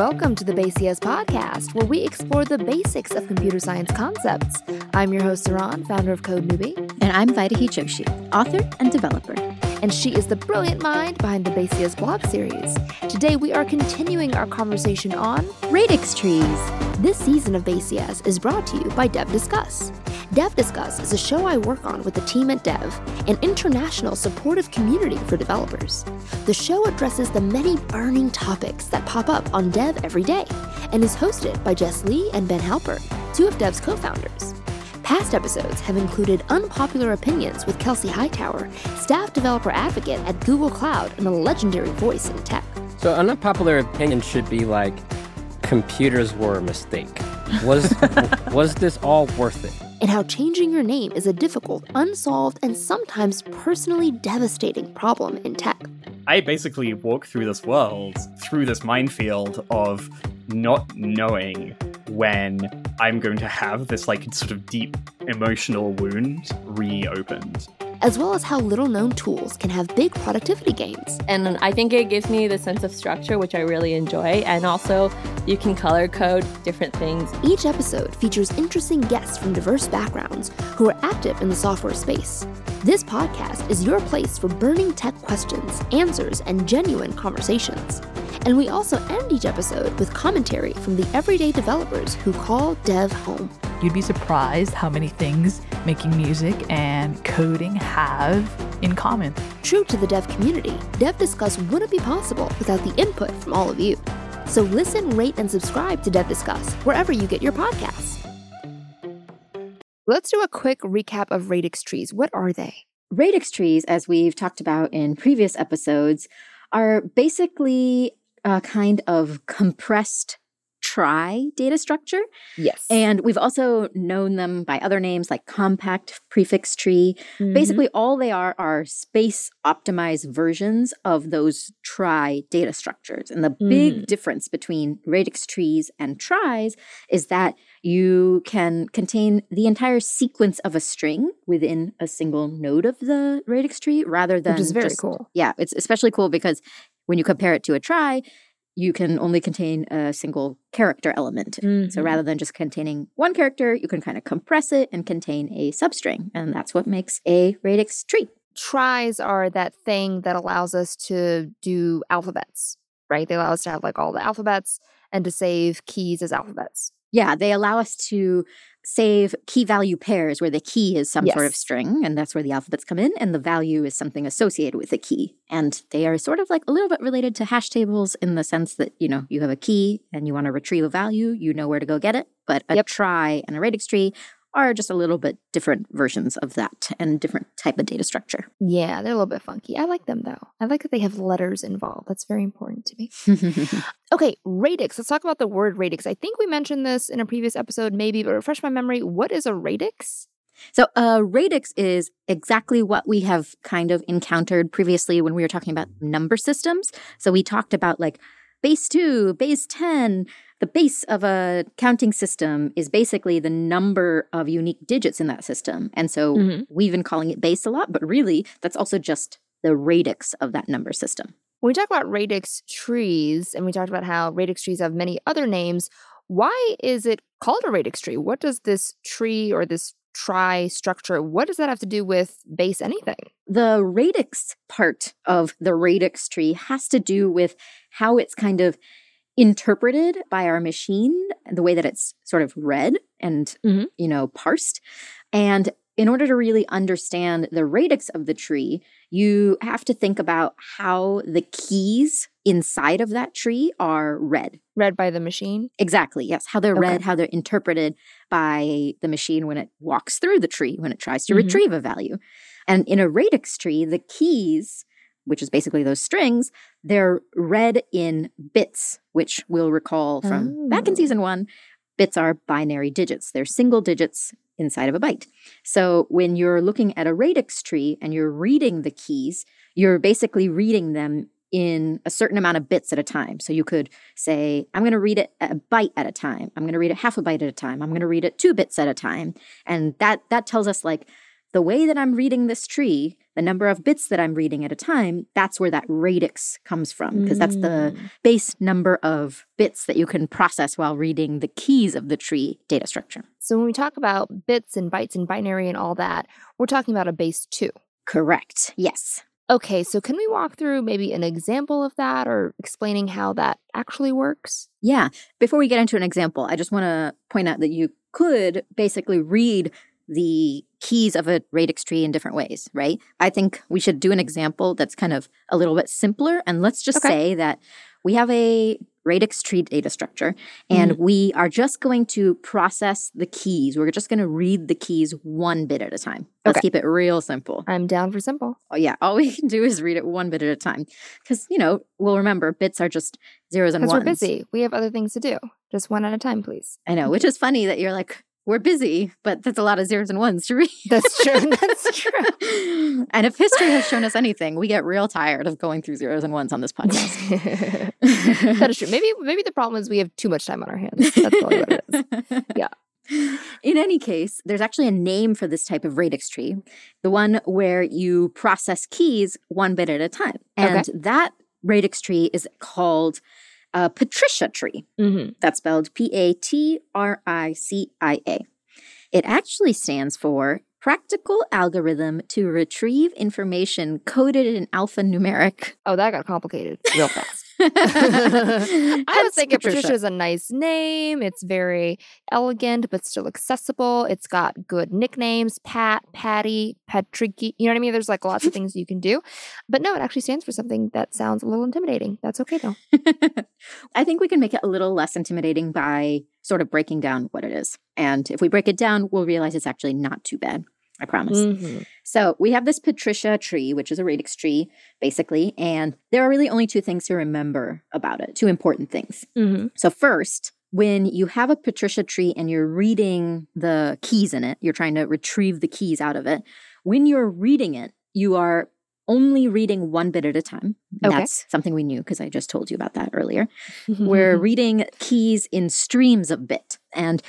Welcome to the BaseCS podcast, where we explore the basics of computer science concepts. I'm your host, Saron, founder of Code Newbie. And I'm Vaidehi Joshi, author and developer. And she is the brilliant mind behind the BaseCS blog series. Today, we are continuing our conversation on radix trees. This season of BaseCS is brought to you by Dev Discuss. Dev Discuss is a show I work on with the team at Dev, an international supportive community for developers. The show addresses the many burning topics that pop up on Dev every day and is hosted by Jess Lee and Ben Halpern, two of Dev's co founders. Past episodes have included unpopular opinions with Kelsey Hightower, staff developer advocate at Google Cloud and a legendary voice in tech. So, an unpopular opinion should be like, computers were a mistake. Was was this all worth it? And how changing your name is a difficult, unsolved, and sometimes personally devastating problem in tech. I basically walk through this world, through this minefield of not knowing when I'm going to have this like sort of deep emotional wound reopened as well as how little known tools can have big productivity gains. And I think it gives me the sense of structure, which I really enjoy. And also, you can color code different things. Each episode features interesting guests from diverse backgrounds who are active in the software space. This podcast is your place for burning tech questions, answers, and genuine conversations. And we also end each episode with commentary from the everyday developers who call Dev home. You'd be surprised how many things making music and coding have in common. True to the dev community, Dev Discuss wouldn't be possible without the input from all of you. So listen, rate, and subscribe to Dev Discuss wherever you get your podcasts. Let's do a quick recap of radix trees. What are they? Radix trees, as we've talked about in previous episodes, are basically a kind of compressed trie data structure. Yes. And we've also known them by other names like compact prefix tree. Mm-hmm. Basically, all they are are space optimized versions of those trie data structures. And the mm. big difference between radix trees and tries is that you can contain the entire sequence of a string within a single node of the radix tree rather than Which is very just, cool. Yeah, it's especially cool because when you compare it to a trie, you can only contain a single character element. Mm-hmm. So rather than just containing one character, you can kind of compress it and contain a substring. And that's what makes a radix tree. Tries are that thing that allows us to do alphabets, right? They allow us to have like all the alphabets and to save keys as alphabets. Yeah, they allow us to save key value pairs where the key is some yes. sort of string, and that's where the alphabets come in, and the value is something associated with the key. And they are sort of like a little bit related to hash tables in the sense that, you know, you have a key and you want to retrieve a value, you know where to go get it. But a yep. trie and a radix tree are just a little bit different versions of that and different type of data structure. Yeah, they're a little bit funky. I like them though. I like that they have letters involved. That's very important to me. okay, radix. Let's talk about the word radix. I think we mentioned this in a previous episode, maybe, but refresh my memory. What is a radix? So, a radix is exactly what we have kind of encountered previously when we were talking about number systems. So, we talked about like base 2, base 10, the base of a counting system is basically the number of unique digits in that system. And so mm-hmm. we've been calling it base a lot, but really that's also just the radix of that number system. When we talk about radix trees, and we talked about how radix trees have many other names, why is it called a radix tree? What does this tree or this trie structure, what does that have to do with base anything? The radix part of the radix tree has to do with how it's kind of interpreted by our machine, the way that it's sort of read and, mm-hmm. you know, parsed. And in order to really understand the radix of the tree, you have to think about how the keys inside of that tree are read. Read by the machine? Exactly, yes. How they're okay. read, how they're interpreted by the machine when it walks through the tree, when it tries to mm-hmm. retrieve a value. And in a radix tree, the keys which is basically those strings, they're read in bits, which we'll recall from oh. back in oh. season one. Bits are binary digits, they're single digits inside of a byte. So when you're looking at a radix tree and you're reading the keys, you're basically reading them in a certain amount of bits at a time. So you could say, I'm going to read it a byte at a time. I'm going to read it half a byte at a time. I'm going to read it two bits at a time. And that that tells us like the way that I'm reading this tree, the number of bits that I'm reading at a time, that's where that radix comes from, because that's the Mm. base number of bits that you can process while reading the keys of the tree data structure. So when we talk about bits and bytes and binary and all that, we're talking about a base two. Correct. Yes. Okay, so can we walk through maybe an example of that or explaining how that actually works? Yeah. Before we get into an example, I just want to point out that you could basically read the keys of a radix tree in different ways, right? I think we should do an example that's kind of a little bit simpler. And let's just Okay. say that we have a radix tree data structure and mm-hmm. we are just going to process the keys. We're just going to read the keys one bit at a time. Let's Okay. keep it real simple. I'm down for simple. Oh, yeah. All we can do is read it one bit at a time. Because, you know, we'll remember bits are just zeros and ones. we're busy. We have other things to do. Just one at a time, please. I know, which is funny that you're like, we're busy, but that's a lot of zeros and ones to read. That's true. That's true. and if history has shown us anything, we get real tired of going through zeros and ones on this podcast. that is true. Maybe maybe the problem is we have too much time on our hands. That's probably what it is. Yeah. In any case, there's actually a name for this type of radix tree, the one where you process keys one bit at a time. Okay. And that radix tree is called a Patricia tree. Mm-hmm. That's spelled P A T R I C I A. It actually stands for Practical Algorithm to Retrieve Information Coded in Alphanumeric. Oh, that got complicated real fast. I was thinking Patricia. Patricia is a nice name. It's very elegant, but still accessible. It's got good nicknames Pat, Patty, Patricky. You know what I mean? There's like lots of things you can do. But no, it actually stands for something that sounds a little intimidating. That's okay though. I think we can make it a little less intimidating by sort of breaking down what it is. And if we break it down, we'll realize it's actually not too bad. I promise. Mhm. So we have this Patricia tree, which is a radix tree, basically. And there are really only two things to remember about it, two important things. Mhm. So, first, when you have a Patricia tree and you're reading the keys in it, you're trying to retrieve the keys out of it. When you're reading it, you are only reading one bit at a time. Okay. That's something we knew because I just told you about that earlier. We're reading keys in streams of bit. And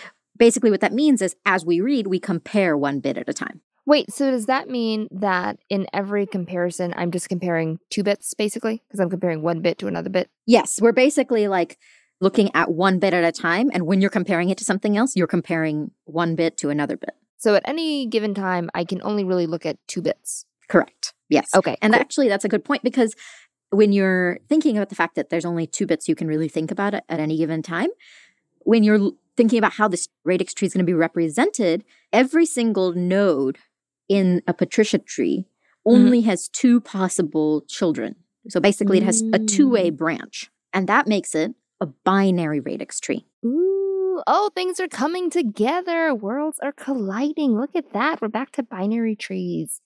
basically, what that means is as we read, we compare one bit at a time. Wait, so does that mean that in every comparison, I'm just comparing two bits basically? Because I'm comparing one bit to another bit? Yes, we're basically like looking at one bit at a time. And when you're comparing it to something else, you're comparing one bit to another bit. So at any given time, I can only really look at two bits. Correct. Yes. Okay. And cool. actually, that's a good point because when you're thinking about the fact that there's only two bits you can really think about it at any given time, when you're thinking about how this radix tree is going to be represented, every single node in a Patricia tree mm-hmm. only has two possible children. So basically, it has a two way mm. branch, and that makes it a binary radix tree. Ooh, oh, things are coming together. Worlds are colliding. Look at that. We're back to binary trees.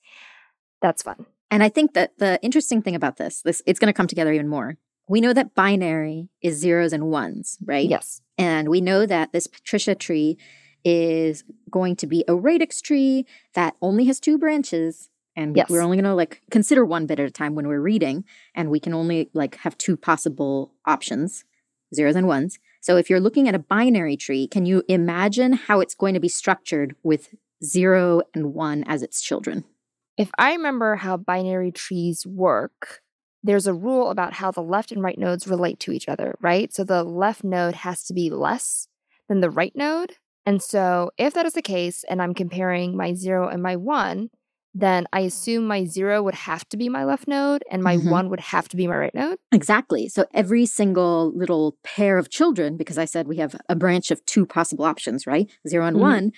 That's fun. And I think that the interesting thing about this, this it's going to come together even more. We know that binary is zeros and ones, right? Yes. And we know that this Patricia tree is going to be a radix tree that only has two branches. And Yes. we're only going to like consider one bit at a time when we're reading. And we can only like have two possible options, zeros and ones. So if you're looking at a binary tree, can you imagine how it's going to be structured with zero and one as its children? If I remember how binary trees work, there's a rule about how the left and right nodes relate to each other, right? So the left node has to be less than the right node. And so if that is the case, and I'm comparing my zero and my one, then I assume my zero would have to be my left node and my Mhm. one would have to be my right node. Exactly. So every single little pair of children, because I said we have a branch of two possible options, right? 0 and Mhm. one.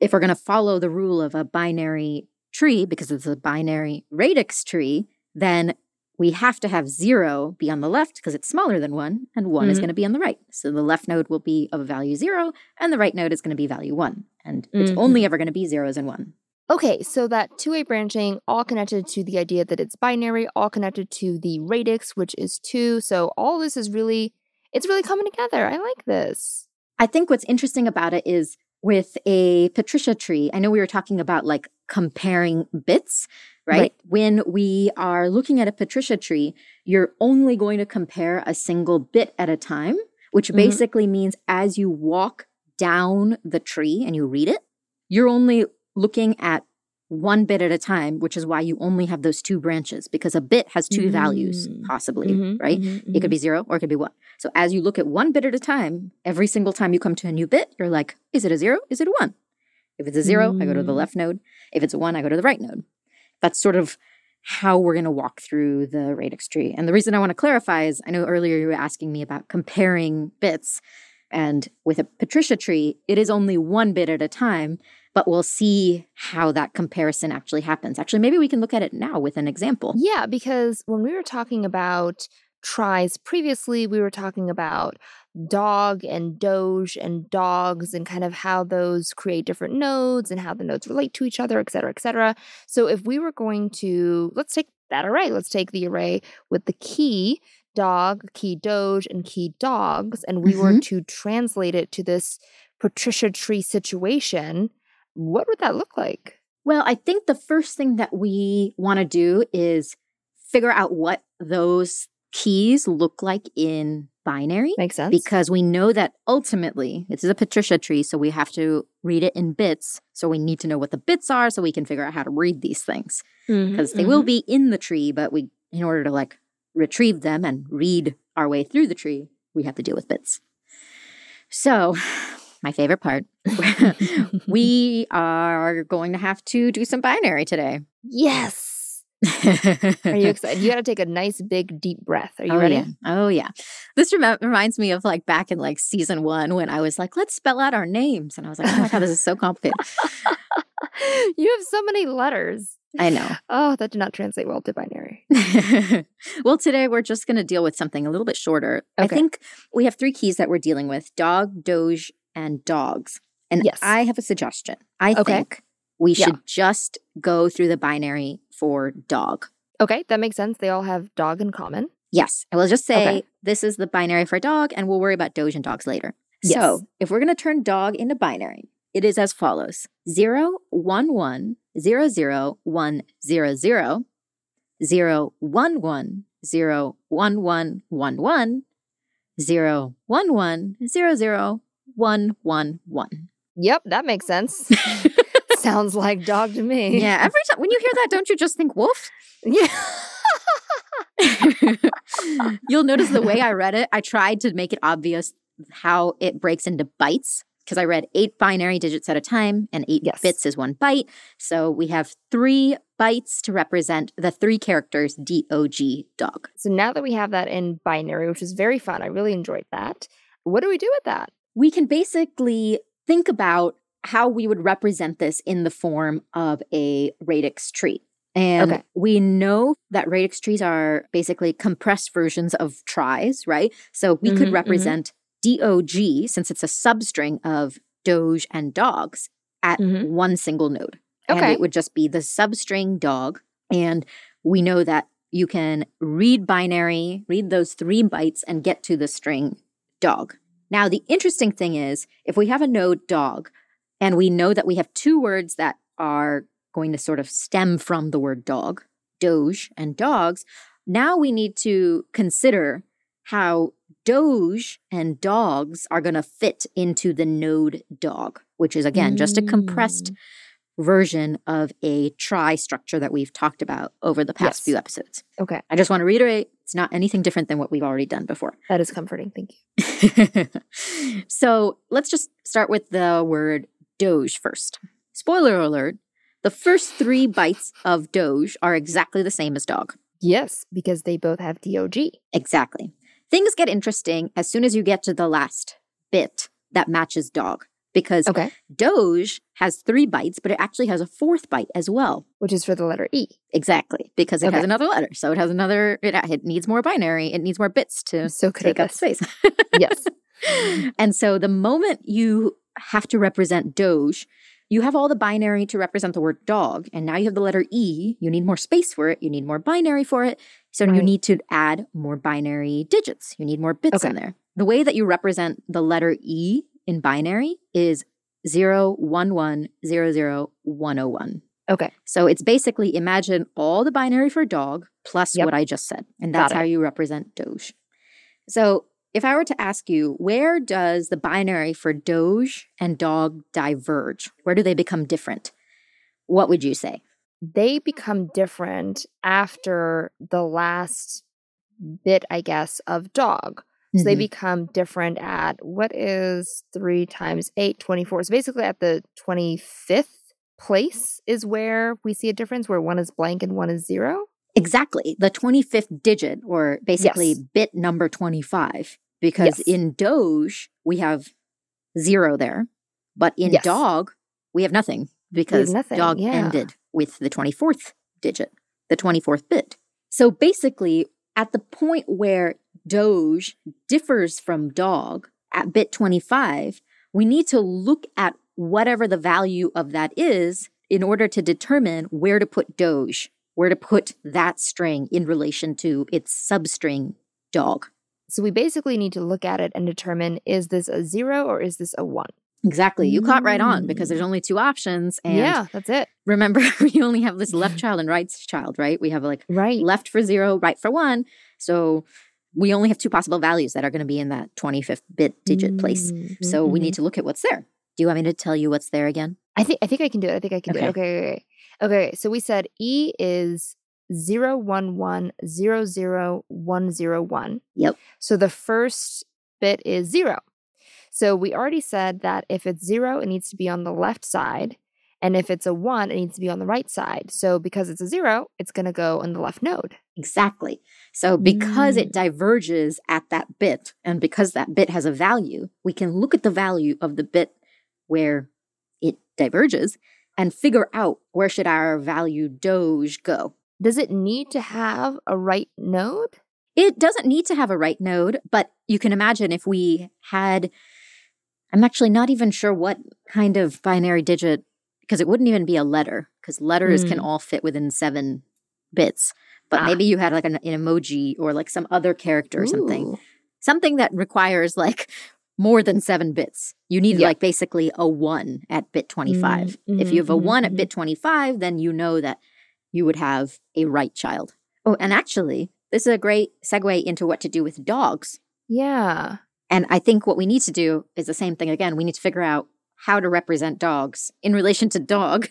If we're going to follow the rule of a binary tree, because it's a binary radix tree, then we have to have zero be on the left because it's smaller than one, and one is Mhm. going to be on the right. So the left node will be of value zero, and the right node is going to be value one. And it's Mhm. only ever going to be zeros and one. Okay, so that two way branching, all connected to the idea that it's binary, all connected to the radix, which is two. So all this is really, it's really coming together. I like this. I think what's interesting about it is with a Patricia tree, I know we were talking about like comparing bits, right? Right. When we are looking at a Patricia tree, you're only going to compare a single bit at a time, which Mhm. basically means as you walk down the tree and you read it, you're only looking at one bit at a time, which is why you only have those two branches because a bit has 2 values, Mm. possibly, Mhm, right? mhm, It could mhm. be zero or it could be one. So as you look at one bit at a time, every single time you come to a new bit, you're like, is it a zero? Is it a one? If it's a zero, I go to the Mm. left node. If it's a one, I go to the right node. That's sort of how we're going to walk through the radix tree. And the reason I want to clarify is I know earlier you were asking me about comparing bits. And with a Patricia tree, it is only one bit at a time, but we'll see how that comparison actually happens. Actually, maybe we can look at it now with an example. Yeah, because when we were talking about tries previously, we were talking about dog and doge and dogs and kind of how those create different nodes and how the nodes relate to each other, et cetera, et cetera. So if we were going to, let's take that array, let's take the array with the key dog, key doge, and key dogs, and we were mm-hmm. to translate it to this Patricia tree situation, what would that look like? Well, I think the first thing that we want to do is figure out what those keys look like in binary. Makes sense. Because we know that ultimately, this is a Patricia tree, so we have to read it in bits. So we need to know what the bits are so we can figure out how to read these things. Because they will mhm. be in the tree, but we, in order to like retrieve them and read our way through the tree, we have to deal with bits. So, my favorite part we are going to have to do some binary today. Yes. Are you excited? You got to take a nice big deep breath. Are you oh, ready? Yeah. Oh yeah. This rem- reminds me of like back in like season one when I was like, let's spell out our names, and I was like, oh my god, this is so complicated. you have so many letters. I know. Oh, that did not translate well to binary. well, today we're just going to deal with something a little bit shorter. I think we have three keys that we're dealing with: dog, doge, and dogs. And Yes. I have a suggestion. I Okay. think we Yeah. should just go through the binary for dog. Okay, that makes sense. They all have dog in common. Yes, I will just say Okay. this is the binary for dog, and we'll worry about Doge and dogs later. Yes. So, if we're going to turn dog into binary, it is as follows 0, 1, 1, 0, 0, 1, 0, 0, 0, 1, 1, 0, 1, 1, 1, 1, 0, 1, 1, 0, 0, 1, 1, 1. Yep, that makes sense. Sounds like dog to me. Yeah, every time when you hear that, don't you just think wolf? Yeah. You'll notice the way I read it, I tried to make it obvious how it breaks into bytes because I read eight binary digits at a time and eight Yes. bits is one byte. So we have three bytes to represent the three characters D O G dog. so now that we have that in binary, which is very fun, I really enjoyed that. What do we do with that? We can basically think about how we would represent this in the form of a radix tree. And Okay. we know that radix trees are basically compressed versions of tries, right? So we Mhm, could mhm. represent DOG, since it's a substring of Doge and dogs, at Mhm. one single node. And it would just be the substring dog. And we know that you can read binary, read those three bytes, and get to the string dog. Now, the interesting thing is if we have a node dog, and we know that we have two words that are going to sort of stem from the word dog, doge and dogs, now we need to consider how doge and dogs are going to fit into the node dog, which is again just a compressed mm. version of a trie structure that we've talked about over the past Yes. few episodes. Okay, I just want to reiterate it's not anything different than what we've already done before. that is comforting. Thank you. so let's just start with the word Doge first. Spoiler alert the first three bytes of Doge are exactly the same as dog. Yes, because they both have DOG. Exactly. Things get interesting as soon as you get to the last bit that matches dog. Because Okay, Doge has three bytes, but it actually has a fourth byte as well. which is for the letter E. Exactly, because it has another letter. So it has another, it, it needs more binary, it needs more bits to so take up this. space. Yes. and so the moment you have to represent Doge, you have all the binary to represent the word dog. And now you have the letter E. You need more space for it. You need more binary for it. So you need to add more binary digits. You need more bits in there. The way that you represent the letter E in binary is 0, 1, 1, 0, 0, 101. Okay. So it's basically imagine all the binary for dog plus Yep. what I just said. And that's how you represent Doge. So if I were to ask you, where does the binary for Doge and dog diverge? Where do they become different? what would you say? They become different after the last bit, I guess, of dog. So they Mhm. become different at what is 3 times 8, 24. So basically at the 25th place is where we see a difference where one is blank and one is zero. Exactly. The 25th digit, or basically Yes. bit number 25, because Yes. in Doge, we have zero there. But in Yes. dog, we have nothing because nothing, dog yeah. ended with the 24th digit, the 24th bit. So basically, at the point where Doge differs from dog at bit 25, we need to look at whatever the value of that is in order to determine where to put Doge, where to put that string in relation to its substring dog. So we basically need to look at it and determine is this a zero or is this a one? Exactly. You caught right on because Mm. there's only two options. And yeah, that's it. remember, we only have this left child and right child, right? We have like Right. left for zero, right for one. So we only have two possible values that are going to be in that 25th bit digit place. Mhm, So we need to look at what's there. Do you want me to tell you what's there again? I think I think I can do it. I think I can do it. Okay, okay, okay. Okay, so we said E is zero one one zero zero one zero one. Yep. So the first bit is zero. So we already said that if it's zero, it needs to be on the left side. And if it's a one, it needs to be on the right side. So because it's a zero, it's going to go on the left node. Exactly. So because Mm. it diverges at that bit and because that bit has a value, we can look at the value of the bit where it diverges and figure out where should our value doge go. Does it need to have a right node? It doesn't need to have a right node, but you can imagine if we had I'm actually not even sure what kind of binary digit because it wouldn't even be a letter because letters can Mm. all fit within 7 bits. But Ah. maybe you had like an, an emoji or like some other character or something. Ooh. something that requires like more than seven bits. You need like basically a one at bit 25. Mm, if you have a mhm, one at bit 25, then you know that you would have a right child. Oh, and actually, this is a great segue into what to do with dogs. Yeah. And I think what we need to do is the same thing again. We need to figure out how to represent dogs in relation to dog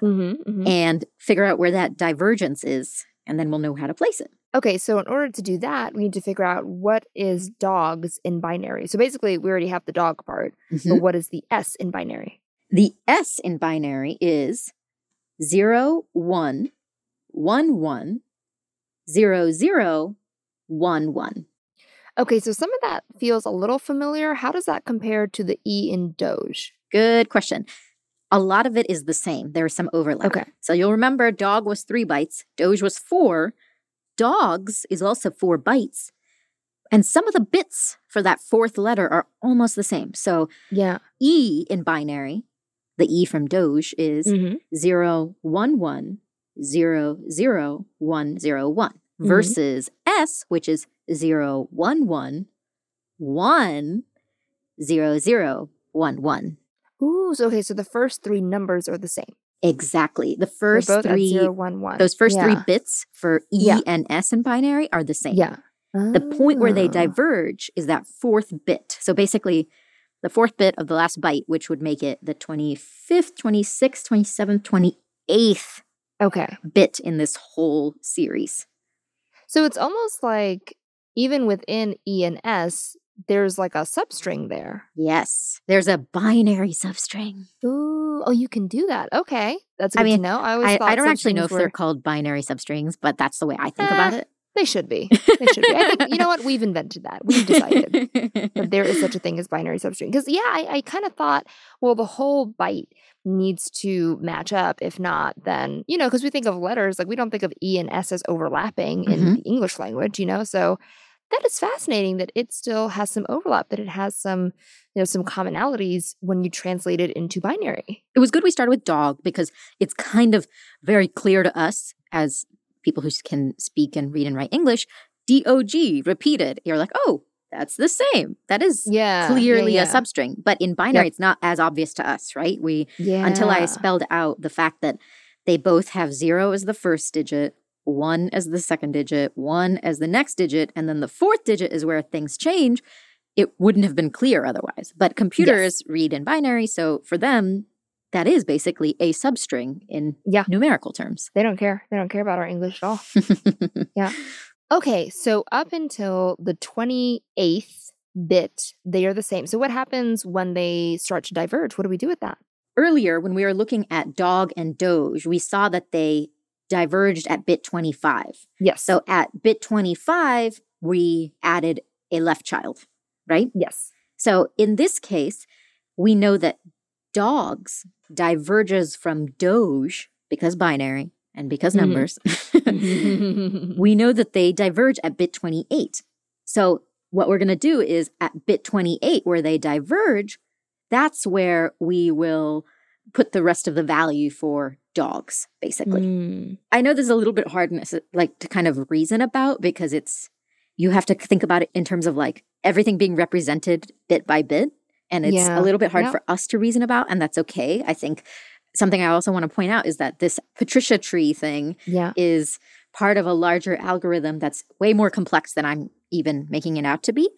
Mm-hmm, and figure out where that divergence is. And then we'll know how to place it. Okay, so in order to do that, we need to figure out what is dogs in binary. So basically, we already have the dog part, Mhm. but what is the S in binary? The S in binary is 0, 1, 1, 1, 0, 0, 1, 1. Okay, so some of that feels a little familiar. How does that compare to the E in Doge? Good question. A lot of it is the same. There is some overlap. Okay. So you'll remember dog was three bytes, Doge was four. Dogs is also four bytes. And some of the bits for that fourth letter are almost the same. So Yeah. E in binary, the E from Doge is Mm-hmm. zero one one zero zero one zero one versus S, which is zero one one one zero zero one one. Ooh, so okay, so the first three numbers are the same. Exactly. The first three, at zero, one, one. those first three bits for E Yeah. and S in binary are the same. Yeah. The point where they Ah. diverge is that fourth bit. So basically, the fourth bit of the last byte, which would make it the 25th, 26th, 27th, 28th Okay. bit in this whole series. So it's almost like even within E and S, there's like a substring there. Yes, there's a binary substring. Ooh, oh, you can do that. Okay, that's I good mean, to know. I always I, I don't actually know if they're called binary substrings, but that's the way I think about Eh, it. They should be. They should be. I think you know what we've invented that. We've decided that there is such a thing as binary substring. Because yeah, I, I kind of thought, well, the whole byte needs to match up. If not, then you know, because we think of letters like we don't think of E and S as overlapping in Mhm. the English language. You know, so that is fascinating that it still has some overlap. That it has some you know some commonalities when you translate it into binary. it was good we started with dog because it's kind of very clear to us as people who can speak and read and write English. D-O-G repeated. You're like, oh, that's the same. That is Yeah, clearly yeah, a substring. But in binary, it's not as obvious to us, right? We yeah. until I spelled out the fact that they both have zero as the first digit, one as the second digit, one as the next digit, and then the fourth digit is where things change. It wouldn't have been clear otherwise. But computers read in binary, so for them, that is basically a substring in Yeah. numerical terms. They don't care. They don't care about our English at all. Yeah. Okay, so up until the 28th bit, they are the same. So what happens when they start to diverge? What do we do with that? Earlier, when we were looking at dog and doge, we saw that they diverged at bit 25. Yes. So at bit 25, we added a left child, right? yes. So in this case, we know that dogs diverges from doge because binary and because Mhm. numbers. we know that they diverge at bit 28. So what we're going to do is at bit 28 where they diverge, that's where we will put the rest of the value for dogs basically. Mm. I know this is a little bit hard like to kind of reason about because it's you have to think about it in terms of like everything being represented bit by bit and it's Yeah. a little bit hard Yep. for us to reason about and that's okay. I think something I also want to point out is that this Patricia tree thing Yeah. is part of a larger algorithm that's way more complex than I'm even making it out to be.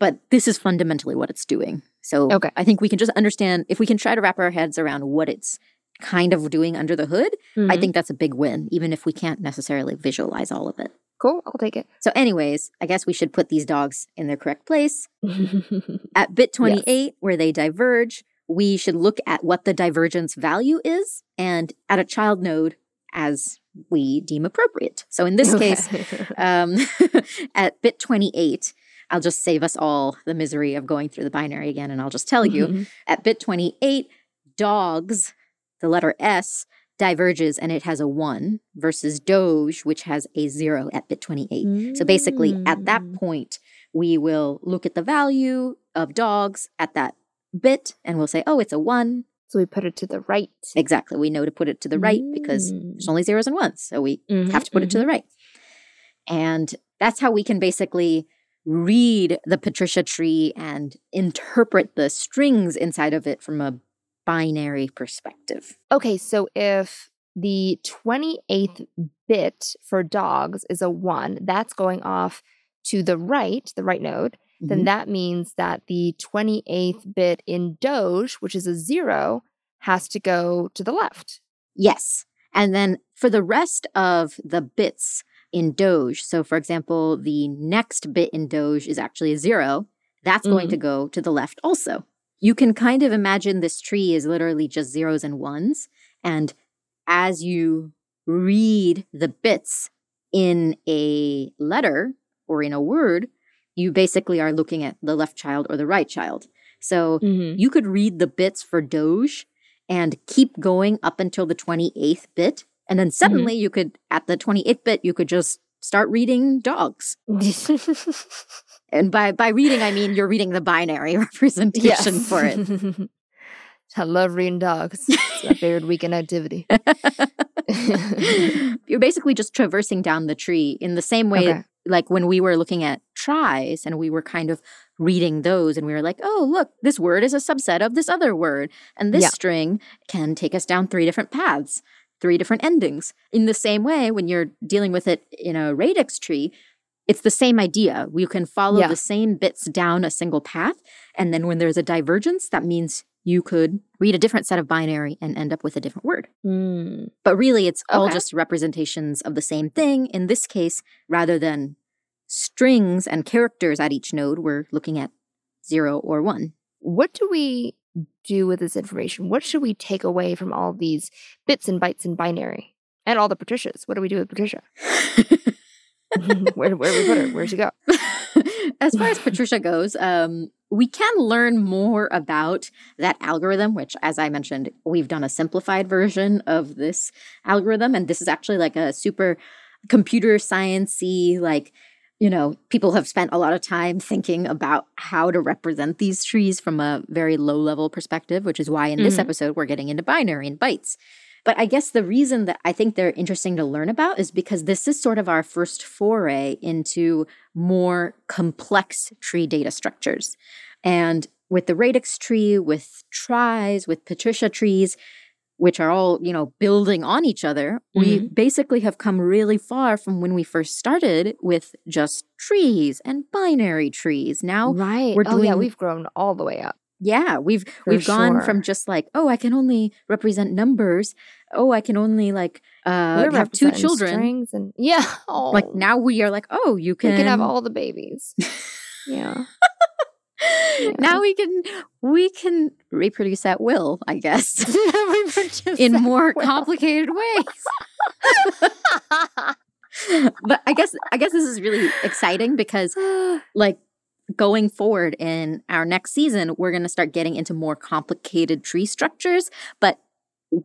But this is fundamentally what it's doing. So Okay. I think we can just understand if we can try to wrap our heads around what it's kind of doing under the hood, I Mhm. think that's a big win, even if we can't necessarily visualize all of it. Cool. I'll take it. So, anyways, I guess we should put these dogs in their correct place. At bit 28, where they diverge, we should look at what the divergence value is and at a child node as we deem appropriate. So, in this case, um, at bit 28, I'll just save us all the misery of going through the binary again, and I'll just tell you at bit 28, dogs, the letter S, diverges and it has a 1 versus Doge, which has a 0 at bit 28. So basically, at that Mm. point, we will look at the value of dogs at that bit and we'll say, oh, it's a 1. so we put it to the right. Exactly. We know to put it to the right because Mm. there's only zeros and ones. So we Mhm, have to put it to the right. And that's how we can basically read the Patricia tree and interpret the strings inside of it from a binary perspective. Okay, so if the 28th bit for dogs is a 1, that's going off to the right, the right node, then Mhm. that means that the 28th bit in Doge, which is a 0, has to go to the left. Yes. And then for the rest of the bits in Doge, so for example, the next bit in Doge is actually a zero, that's going to go to the left also. You can kind of imagine this tree is literally just zeros and ones. And as you read the bits in a letter or in a word, you basically are looking at the left child or the right child. So Mm-hmm. you could read the bits for Doge and keep going up until the 28th bit. And then suddenly you could, at the 28th bit, you could just start reading dogs. And by, by reading, I mean you're reading the binary representation for it. I love reading dogs. It's my favorite weekend activity. you're basically just traversing down the tree in the same way Okay. like when we were looking at tries and we were kind of reading those and we were like oh look this word is a subset of this other word and this Yeah. string can take us down three different paths three different endings in the same way when you're dealing with it in a radix tree it's the same idea you can follow Yeah. the same bits down a single path and then when there's a divergence that means you could read a different set of binary and end up with a different word Mm. but really, it's all Okay. just representations of the same thing. In this case, rather than strings and characters at each node, we're looking at zero or one. What do we do with this information? What should we take away from all these bits and bytes and binary and all the Patricias? What do we do with Patricia? where, where we put her? Where'd she go? as far as Patricia goes, um, we can learn more about that algorithm, which, as I mentioned, we've done a simplified version of this algorithm. And this is actually like a super computer sciencey, like, you know, people have spent a lot of time thinking about how to represent these trees from a very low level perspective, which is why in this Mhm. episode we're getting into binary and bytes. But I guess the reason that I think they're interesting to learn about is because this is sort of our first foray into more complex tree data structures. And with the radix tree, with tries, with Patricia trees, which are all, you know, building on each other, we mm-hmm. basically have come really far from when we first started with just trees and binary trees. Now Right. we're oh, yeah, doing- we've grown all the way up. Yeah, we've For we've gone from just like, oh, I can only represent numbers. Oh, I can only like uh have two children. strings and yeah. Oh, Like now we are like, oh, you can, can have all the babies. yeah. now we can we can reproduce at will, I guess, in more will. complicated ways. but I guess I guess this is really exciting because like going forward in our next season, we're going to start getting into more complicated tree structures, but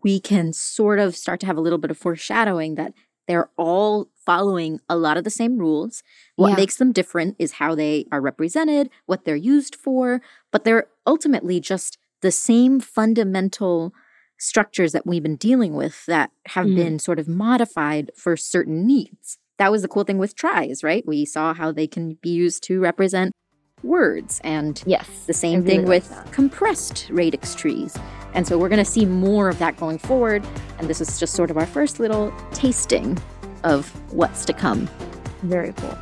we can sort of start to have a little bit of foreshadowing that they're all following a lot of the same rules. What Yeah. makes them different is how they are represented, what they're used for, but they're ultimately just the same fundamental structures that we've been dealing with that have Mm. been sort of modified for certain needs. That was the cool thing with tries, right? We saw how they can be used to represent words and yes. the same really thing like with that. compressed radix trees. And so we're going to see more of that going forward. And this is just sort of our first little tasting of what's to come. Very cool.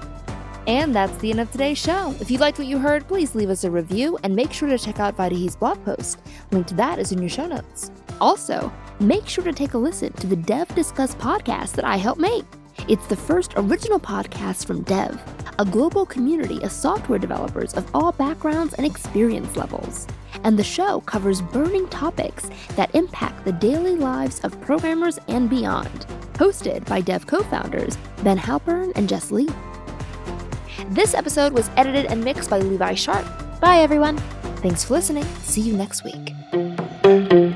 And that's the end of today's show. If you liked what you heard, please leave us a review and make sure to check out Vaidehi's blog post. Link to that is in your show notes. Also, make sure to take a listen to the Dev Discuss podcast that I help make. It's the first original podcast from Dev, a global community of software developers of all backgrounds and experience levels. And the show covers burning topics that impact the daily lives of programmers and beyond. Hosted by Dev co founders Ben Halpern and Jess Lee. This episode was edited and mixed by Levi Sharp. Bye, everyone. Thanks for listening. See you next week.